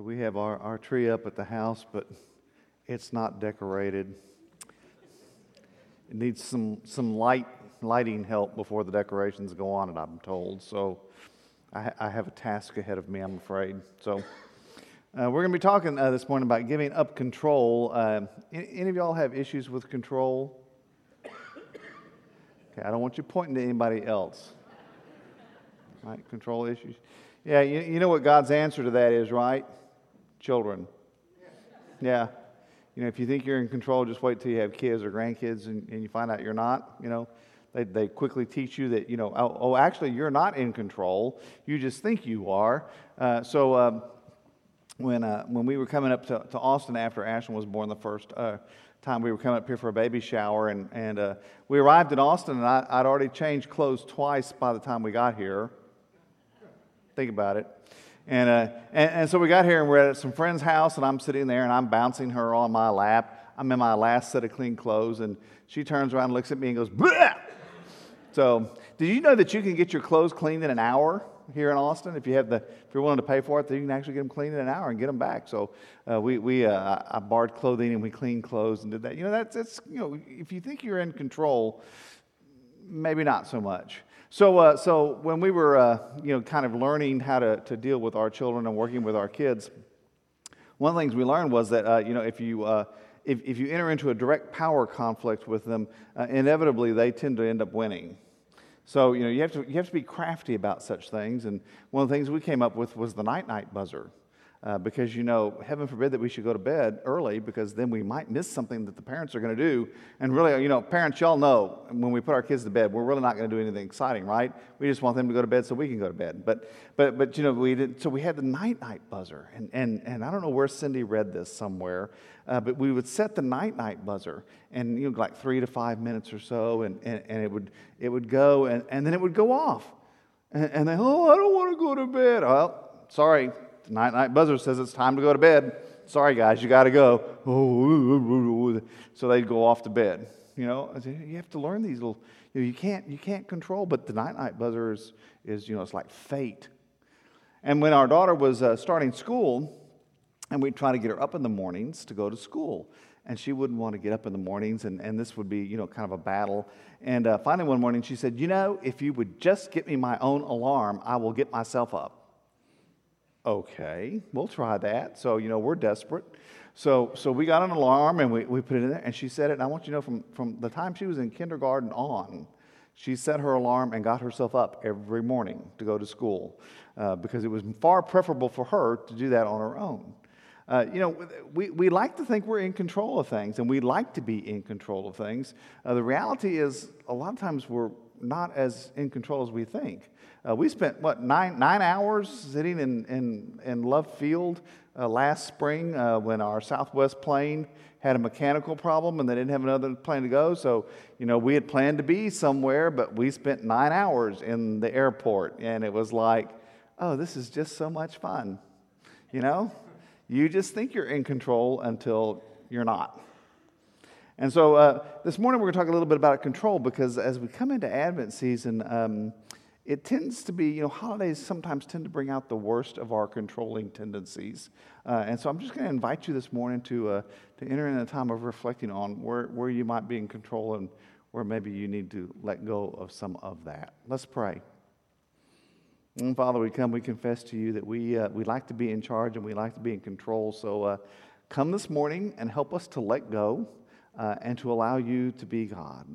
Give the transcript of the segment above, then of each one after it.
So we have our, our tree up at the house, but it's not decorated. It needs some, some light, lighting help before the decorations go on it, I'm told. So I, I have a task ahead of me, I'm afraid. So uh, we're going to be talking uh, this morning about giving up control. Uh, any, any of y'all have issues with control? Okay, I don't want you pointing to anybody else. Right? Control issues. Yeah, you, you know what God's answer to that is, right? Children. Yeah. You know, if you think you're in control, just wait till you have kids or grandkids and, and you find out you're not, you know. They, they quickly teach you that, you know, oh, oh actually, you're not in control. You just think you are. Uh, so um, when, uh, when we were coming up to, to Austin after Ashton was born the first uh, time, we were coming up here for a baby shower. And, and uh, we arrived in Austin, and I, I'd already changed clothes twice by the time we got here. Think about it. And, uh, and, and, so we got here and we're at some friend's house, and I'm sitting there and I'm bouncing her on my lap. I'm in my last set of clean clothes, and she turns around and looks at me and goes, Bleh! So, did you know that you can get your clothes cleaned in an hour here in Austin? If you have the, if you're willing to pay for it, then you can actually get them cleaned in an hour and get them back. So, uh, we, we uh, I borrowed clothing and we cleaned clothes and did that. You know, that's, that's, you know, if you think you're in control, maybe not so much. So, uh, so when we were, uh, you know, kind of learning how to, to deal with our children and working with our kids, one of the things we learned was that, uh, you know, if you, uh, if, if you enter into a direct power conflict with them, uh, inevitably they tend to end up winning. So, you know, you have, to, you have to be crafty about such things. And one of the things we came up with was the night night buzzer. Uh, because you know, heaven forbid that we should go to bed early because then we might miss something that the parents are going to do. And really, you know, parents, y'all know when we put our kids to bed, we're really not going to do anything exciting, right? We just want them to go to bed so we can go to bed. But, but, but you know, we did. So we had the night night buzzer, and and and I don't know where Cindy read this somewhere, uh, but we would set the night night buzzer, and you know, like three to five minutes or so, and and, and it would it would go, and, and then it would go off, and, and they, oh, I don't want to go to bed. Well, sorry night night buzzer says it's time to go to bed. Sorry, guys, you got to go. So they'd go off to bed. You know, you have to learn these little. You, know, you can't you can't control, but the night night buzzer is, is you know it's like fate. And when our daughter was uh, starting school, and we'd try to get her up in the mornings to go to school, and she wouldn't want to get up in the mornings, and, and this would be you know kind of a battle. And uh, finally, one morning she said, "You know, if you would just get me my own alarm, I will get myself up." Okay, we'll try that. So, you know, we're desperate. So, so we got an alarm and we, we put it in there, and she set it. And I want you to know from, from the time she was in kindergarten on, she set her alarm and got herself up every morning to go to school uh, because it was far preferable for her to do that on her own. Uh, you know, we, we like to think we're in control of things, and we like to be in control of things. Uh, the reality is, a lot of times we're not as in control as we think. Uh, we spent, what, nine, nine hours sitting in, in, in Love Field uh, last spring uh, when our Southwest plane had a mechanical problem and they didn't have another plane to go. So, you know, we had planned to be somewhere, but we spent nine hours in the airport. And it was like, oh, this is just so much fun. You know, you just think you're in control until you're not. And so uh, this morning we're going to talk a little bit about control because as we come into Advent season, um, it tends to be, you know, holidays sometimes tend to bring out the worst of our controlling tendencies. Uh, and so I'm just going to invite you this morning to, uh, to enter in a time of reflecting on where, where you might be in control and where maybe you need to let go of some of that. Let's pray. And Father, we come, we confess to you that we, uh, we like to be in charge and we like to be in control. So uh, come this morning and help us to let go uh, and to allow you to be God.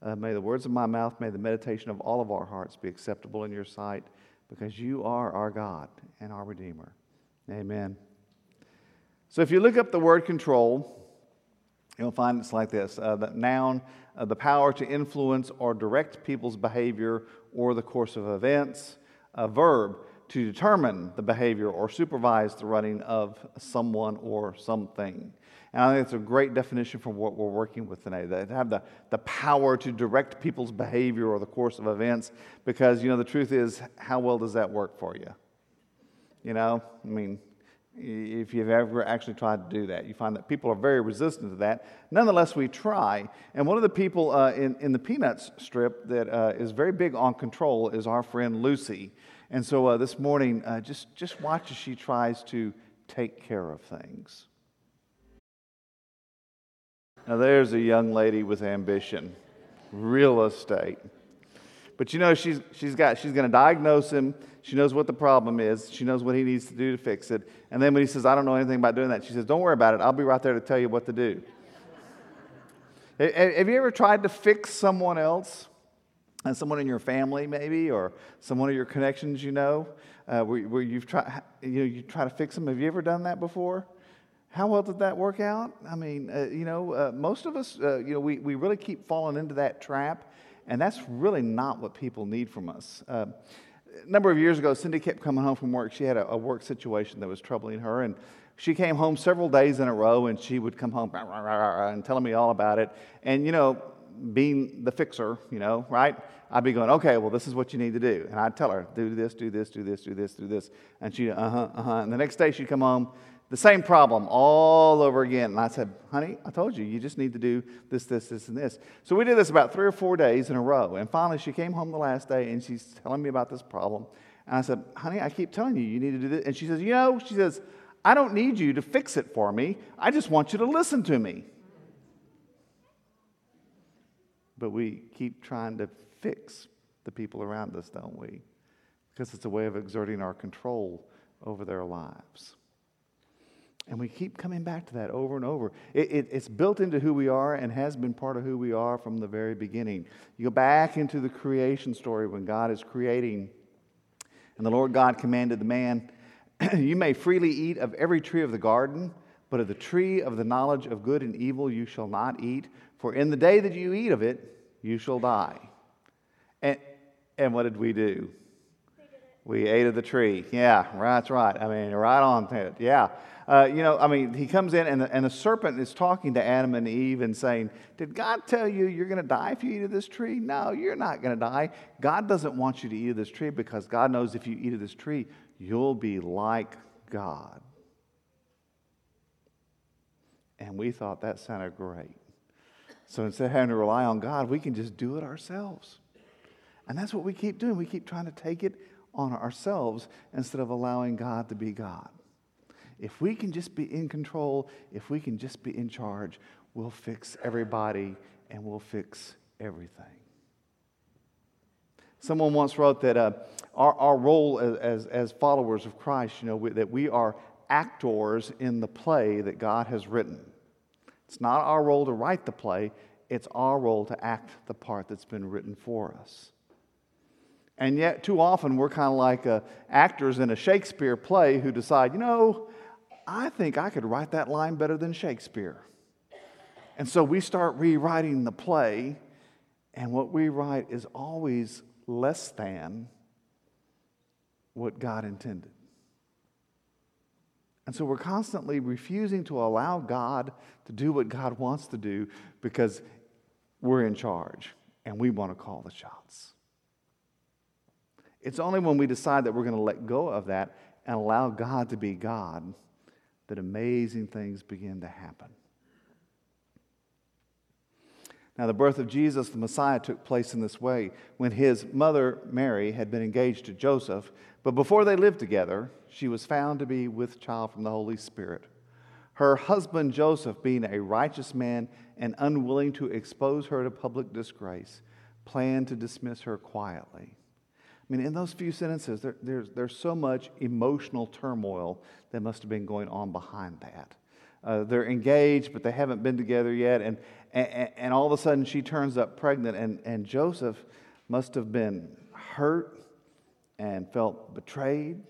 Uh, may the words of my mouth, may the meditation of all of our hearts be acceptable in your sight, because you are our God and our Redeemer. Amen. So if you look up the word control, you'll find it's like this uh, the noun, uh, the power to influence or direct people's behavior or the course of events. A verb, to determine the behavior or supervise the running of someone or something. And I think it's a great definition for what we're working with today. That have the, the power to direct people's behavior or the course of events, because you know the truth is, how well does that work for you? You know, I mean, if you've ever actually tried to do that, you find that people are very resistant to that. Nonetheless, we try. And one of the people uh, in, in the Peanuts strip that uh, is very big on control is our friend Lucy. And so uh, this morning, uh, just, just watch as she tries to take care of things. Now, there's a young lady with ambition, real estate. But you know, she's, she's, got, she's going to diagnose him. She knows what the problem is. She knows what he needs to do to fix it. And then when he says, I don't know anything about doing that, she says, Don't worry about it. I'll be right there to tell you what to do. Have you ever tried to fix someone else? And someone in your family, maybe, or someone of your connections you know, uh, where, where you've tried, you know, you try to fix them. Have you ever done that before? How well did that work out? I mean, uh, you know, uh, most of us, uh, you know, we, we really keep falling into that trap, and that's really not what people need from us. Uh, a number of years ago, Cindy kept coming home from work. She had a, a work situation that was troubling her, and she came home several days in a row and she would come home rah, rah, rah, and telling me all about it. And, you know, being the fixer, you know, right? I'd be going, okay, well, this is what you need to do. And I'd tell her, do this, do this, do this, do this, do this. And she'd, uh huh, uh huh. And the next day she'd come home, the same problem all over again. And I said, honey, I told you, you just need to do this, this, this, and this. So we did this about three or four days in a row. And finally she came home the last day and she's telling me about this problem. And I said, honey, I keep telling you, you need to do this. And she says, you know, she says, I don't need you to fix it for me. I just want you to listen to me. But we keep trying to fix the people around us, don't we? Because it's a way of exerting our control over their lives. And we keep coming back to that over and over. It, it, it's built into who we are and has been part of who we are from the very beginning. You go back into the creation story when God is creating, and the Lord God commanded the man you may freely eat of every tree of the garden, but of the tree of the knowledge of good and evil you shall not eat, for in the day that you eat of it, you shall die. And, and what did we do? We ate of the tree. Yeah, that's right. I mean, right on it. Yeah. Uh, you know, I mean, he comes in and the, and the serpent is talking to Adam and Eve and saying, Did God tell you you're going to die if you eat of this tree? No, you're not going to die. God doesn't want you to eat of this tree because God knows if you eat of this tree, You'll be like God. And we thought that sounded great. So instead of having to rely on God, we can just do it ourselves. And that's what we keep doing. We keep trying to take it on ourselves instead of allowing God to be God. If we can just be in control, if we can just be in charge, we'll fix everybody and we'll fix everything. Someone once wrote that uh, our, our role as, as, followers of Christ, you know, we, that we are actors in the play that God has written. It's not our role to write the play, it's our role to act the part that's been written for us. And yet, too often, we're kind of like uh, actors in a Shakespeare play who decide, you know, I think I could write that line better than Shakespeare. And so we start rewriting the play, and what we write is always less than what God intended. And so we're constantly refusing to allow God to do what God wants to do because we're in charge and we want to call the shots. It's only when we decide that we're going to let go of that and allow God to be God that amazing things begin to happen. Now, the birth of Jesus, the Messiah, took place in this way when his mother, Mary, had been engaged to Joseph. But before they lived together, she was found to be with child from the Holy Spirit. Her husband, Joseph, being a righteous man and unwilling to expose her to public disgrace, planned to dismiss her quietly. I mean, in those few sentences, there, there's, there's so much emotional turmoil that must have been going on behind that. Uh, they're engaged, but they haven't been together yet. And, and, and all of a sudden, she turns up pregnant. And, and Joseph must have been hurt and felt betrayed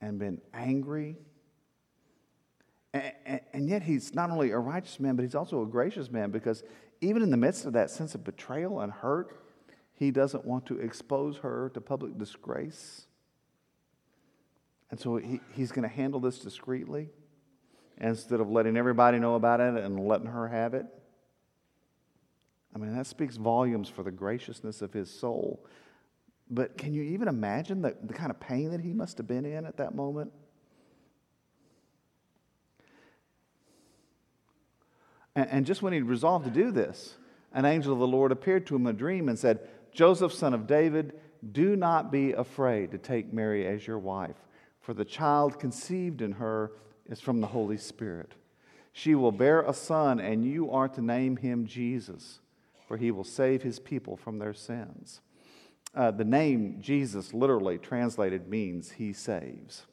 and been angry. And, and, yet, he's not only a righteous man, but he's also a gracious man because even in the midst of that sense of betrayal and hurt, he doesn't want to expose her to public disgrace. And so he, he's going to handle this discreetly instead of letting everybody know about it and letting her have it. I mean, that speaks volumes for the graciousness of his soul. But can you even imagine the, the kind of pain that he must have been in at that moment? And, and just when he resolved to do this, an angel of the Lord appeared to him in a dream and said, Joseph, son of David, do not be afraid to take Mary as your wife, for the child conceived in her is from the Holy Spirit. She will bear a son, and you are to name him Jesus, for he will save his people from their sins. Uh, the name Jesus, literally translated, means he saves.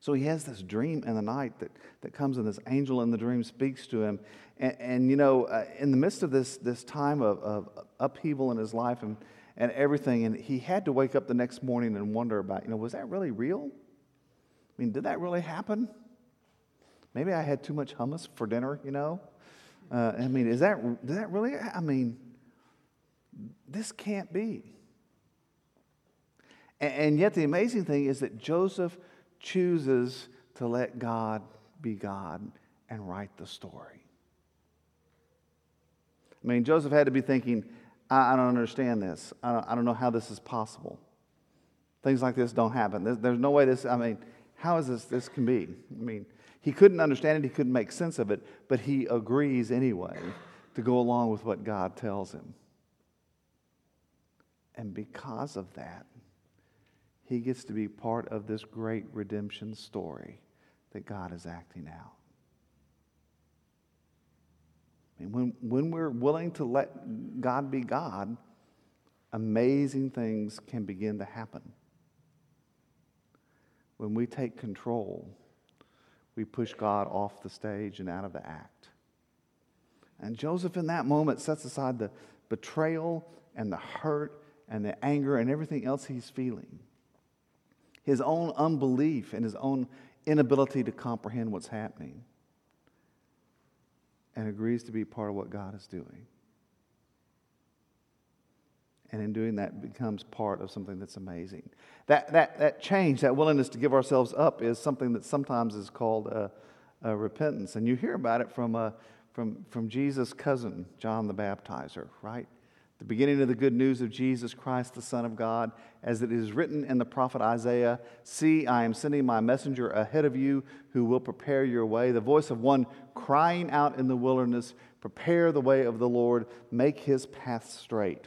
So he has this dream in the night that, that comes, and this angel in the dream speaks to him. And, and you know, uh, in the midst of this, this time of, of upheaval in his life and, and everything, and he had to wake up the next morning and wonder about, you know, was that really real? I mean, did that really happen? Maybe I had too much hummus for dinner, you know? Uh, I mean, is that, did that really, I mean, this can't be. And, and yet, the amazing thing is that Joseph chooses to let God be God and write the story. I mean, Joseph had to be thinking, I, I don't understand this. I don't, I don't, know how this is possible. Things like this don't happen. There's, there's no way this, I mean, how is this, this can be? I mean, he couldn't understand it, he couldn't make sense of it, but he agrees anyway to go along with what God tells him. And because of that, he gets to be part of this great redemption story that God is acting out. And when, when we're willing to let God be God, amazing things can begin to happen. When we take control, we push God off the stage and out of the act. And Joseph, in that moment, sets aside the betrayal and the hurt and the anger and everything else he's feeling his own unbelief and his own inability to comprehend what's happening, and agrees to be part of what God is doing. And in doing that, becomes part of something that's amazing. That, that, that change, that willingness to give ourselves up, is something that sometimes is called a, repentance. And you hear about it from, a, from, from Jesus' cousin, John the Baptizer, right? the beginning of the good news of Jesus Christ, the Son of God, as it is written in the prophet Isaiah See, I am sending my messenger ahead of you who will prepare your way. The voice of one crying out in the wilderness, Prepare the way of the Lord, make his path straight.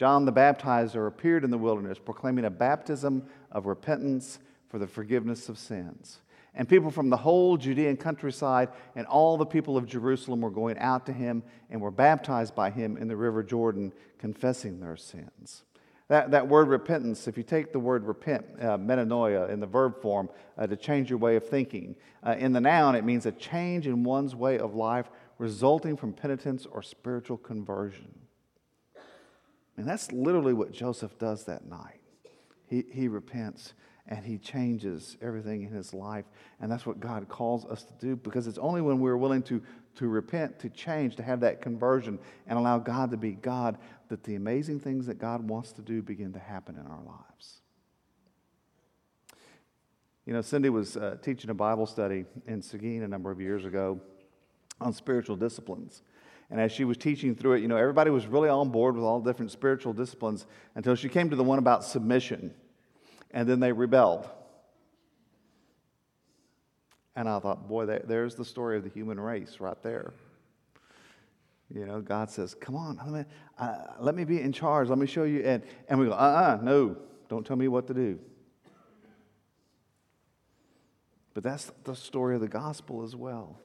John the Baptizer appeared in the wilderness, proclaiming a baptism of repentance for the forgiveness of sins. And people from the whole Judean countryside and all the people of Jerusalem were going out to him and were baptized by him in the river Jordan, confessing their sins. That, that word repentance, if you take the word repent, uh, metanoia, in the verb form, uh, to change your way of thinking, uh, in the noun, it means a change in one's way of life resulting from penitence or spiritual conversion. And that's literally what Joseph does that night. He, he repents and he changes everything in his life. And that's what God calls us to do because it's only when we're willing to, to repent, to change, to have that conversion, and allow God to be God that the amazing things that God wants to do begin to happen in our lives. You know, Cindy was uh, teaching a Bible study in Seguin a number of years ago on spiritual disciplines. And as she was teaching through it, you know, everybody was really on board with all different spiritual disciplines until she came to the one about submission and then they rebelled. And I thought, boy, there's the story of the human race right there. You know, God says, come on, let me, uh, let me be in charge. Let me show you. And, and we go, uh uh-uh, uh, no, don't tell me what to do. But that's the story of the gospel as well.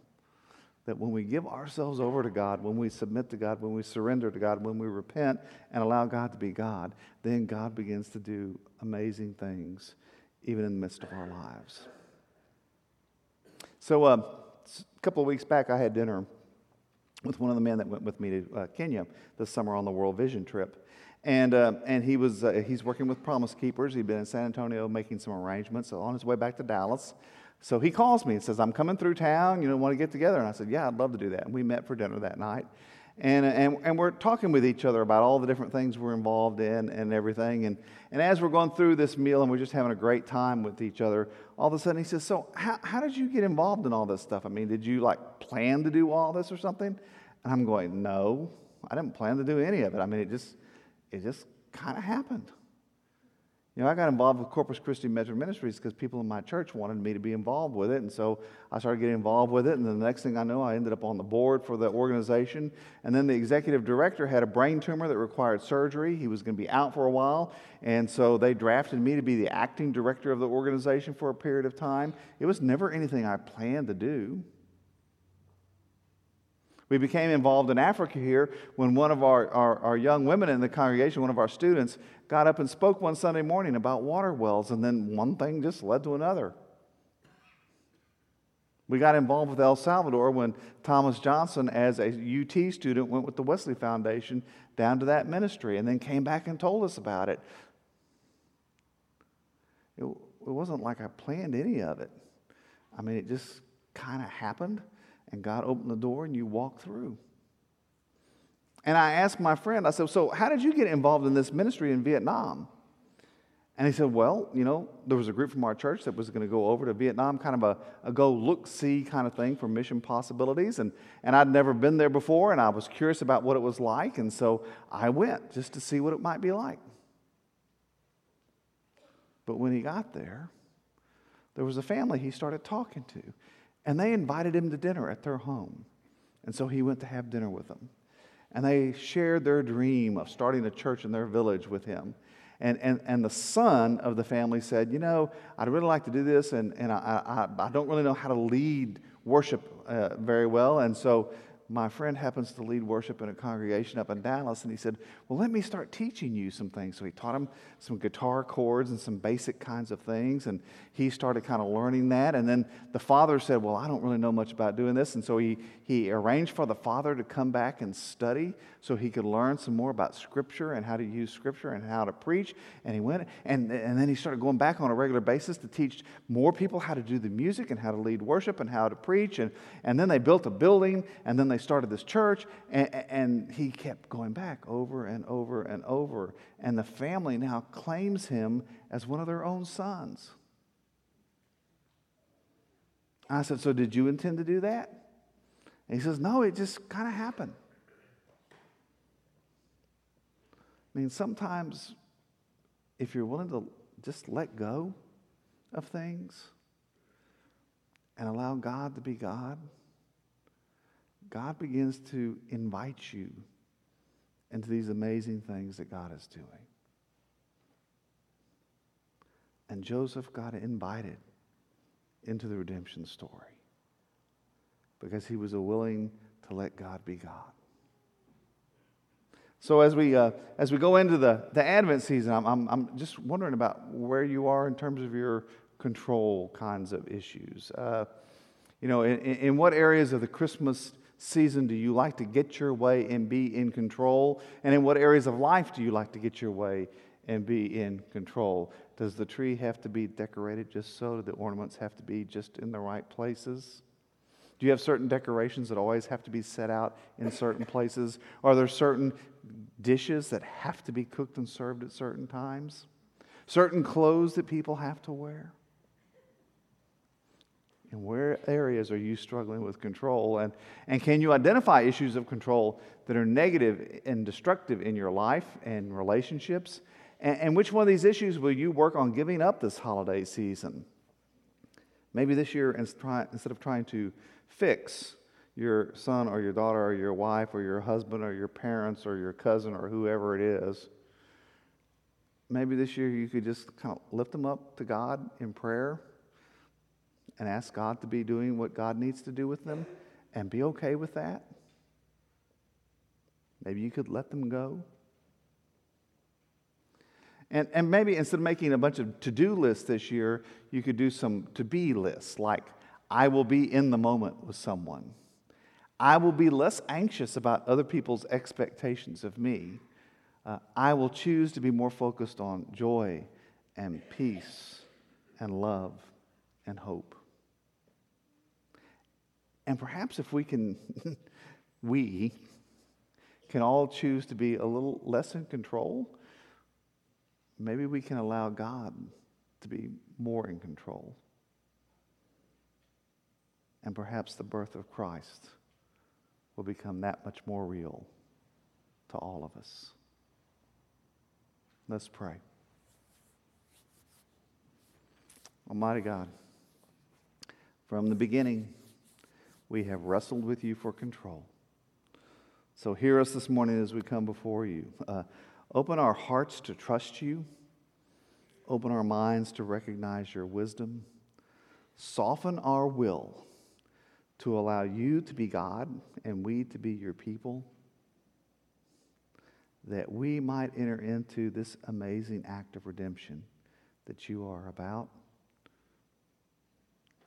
That when we give ourselves over to God, when we submit to God, when we surrender to God, when we repent and allow God to be God, then God begins to do amazing things, even in the midst of our lives. So, uh, a couple of weeks back, I had dinner with one of the men that went with me to uh, Kenya this summer on the World Vision trip. And, uh, and he was, uh, he's working with Promise Keepers. He'd been in San Antonio making some arrangements so on his way back to Dallas. So he calls me and says, I'm coming through town, you know, want to get together? And I said, Yeah, I'd love to do that. And we met for dinner that night. And, and, and we're talking with each other about all the different things we're involved in and everything. And, and as we're going through this meal and we're just having a great time with each other, all of a sudden he says, So, how, how did you get involved in all this stuff? I mean, did you like plan to do all this or something? And I'm going, No, I didn't plan to do any of it. I mean, it just, it just kind of happened. You know, I got involved with Corpus Christi Metro Ministries because people in my church wanted me to be involved with it. And so I started getting involved with it. And then the next thing I know, I ended up on the board for the organization. And then the executive director had a brain tumor that required surgery. He was going to be out for a while. And so they drafted me to be the acting director of the organization for a period of time. It was never anything I planned to do. We became involved in Africa here when one of our, our, our, young women in the congregation, one of our students, got up and spoke one Sunday morning about water wells, and then one thing just led to another. We got involved with El Salvador when Thomas Johnson, as a UT student, went with the Wesley Foundation down to that ministry and then came back and told us about it. It, it wasn't like I planned any of it. I mean, it just kind of happened and God opened the door and you walk through. And I asked my friend, I said, So, how did you get involved in this ministry in Vietnam? And he said, Well, you know, there was a group from our church that was going to go over to Vietnam, kind of a, a go look see kind of thing for mission possibilities. And, and I'd never been there before, and I was curious about what it was like. And so I went just to see what it might be like. But when he got there, there was a family he started talking to. And they invited him to dinner at their home. And so he went to have dinner with them. And they shared their dream of starting a church in their village with him. And, and, and the son of the family said, You know, I'd really like to do this, and, and I, I, I don't really know how to lead worship uh, very well. And so my friend happens to lead worship in a congregation up in Dallas, and he said, Well, let me start teaching you some things. So he taught him some guitar chords and some basic kinds of things, and he started kind of learning that. And then the father said, Well, I don't really know much about doing this. And so he, he arranged for the father to come back and study so he could learn some more about Scripture and how to use Scripture and how to preach. And he went, and, and then he started going back on a regular basis to teach more people how to do the music and how to lead worship and how to preach. And, and then they built a building, and then they started this church, and, and he kept going back over and over and over. And the family now claims him as one of their own sons. I said, So did you intend to do that? And he says, No, it just kind of happened. I mean, sometimes if you're willing to just let go of things and allow God to be God, God begins to invite you into these amazing things that God is doing. And Joseph got invited into the redemption story because he was willing to let God be God. So as we, uh, as we go into the, the Advent season, I'm, I'm, I'm, just wondering about where you are in terms of your control kinds of issues. Uh, you know, in, in what areas of the Christmas season do you like to get your way and be in control? And in what areas of life do you like to get your way and be in control? Does the tree have to be decorated just so? Do the ornaments have to be just in the right places? Do you have certain decorations that always have to be set out in certain places? Are there certain dishes that have to be cooked and served at certain times? Certain clothes that people have to wear? In where areas are you struggling with control? And, and can you identify issues of control that are negative and destructive in your life and relationships? And, and which one of these issues will you work on giving up this holiday season? Maybe this year, instead of trying to fix your son or your daughter or your wife or your husband or your parents or your cousin or whoever it is, maybe this year you could just kind of lift them up to God in prayer and ask God to be doing what God needs to do with them and be okay with that. Maybe you could let them go. And, and maybe instead of making a bunch of to do lists this year, you could do some to be lists like I will be in the moment with someone. I will be less anxious about other people's expectations of me. Uh, I will choose to be more focused on joy and peace and love and hope. And perhaps if we can, we can all choose to be a little less in control, maybe we can allow God to be more in control and perhaps the birth of Christ will become that much more real to all of us. Let's pray. Almighty God, from the beginning, we have wrestled with you for control. So hear us this morning as we come before you. Uh, open our hearts to trust you, open our minds to recognize your wisdom, soften our will to allow you to be God and we to be your people, that we might enter into this amazing act of redemption that you are about,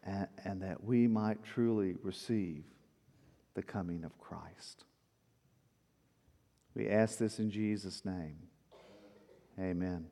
and, and that we might truly receive the coming of Christ. We ask this in Jesus' name. Amen.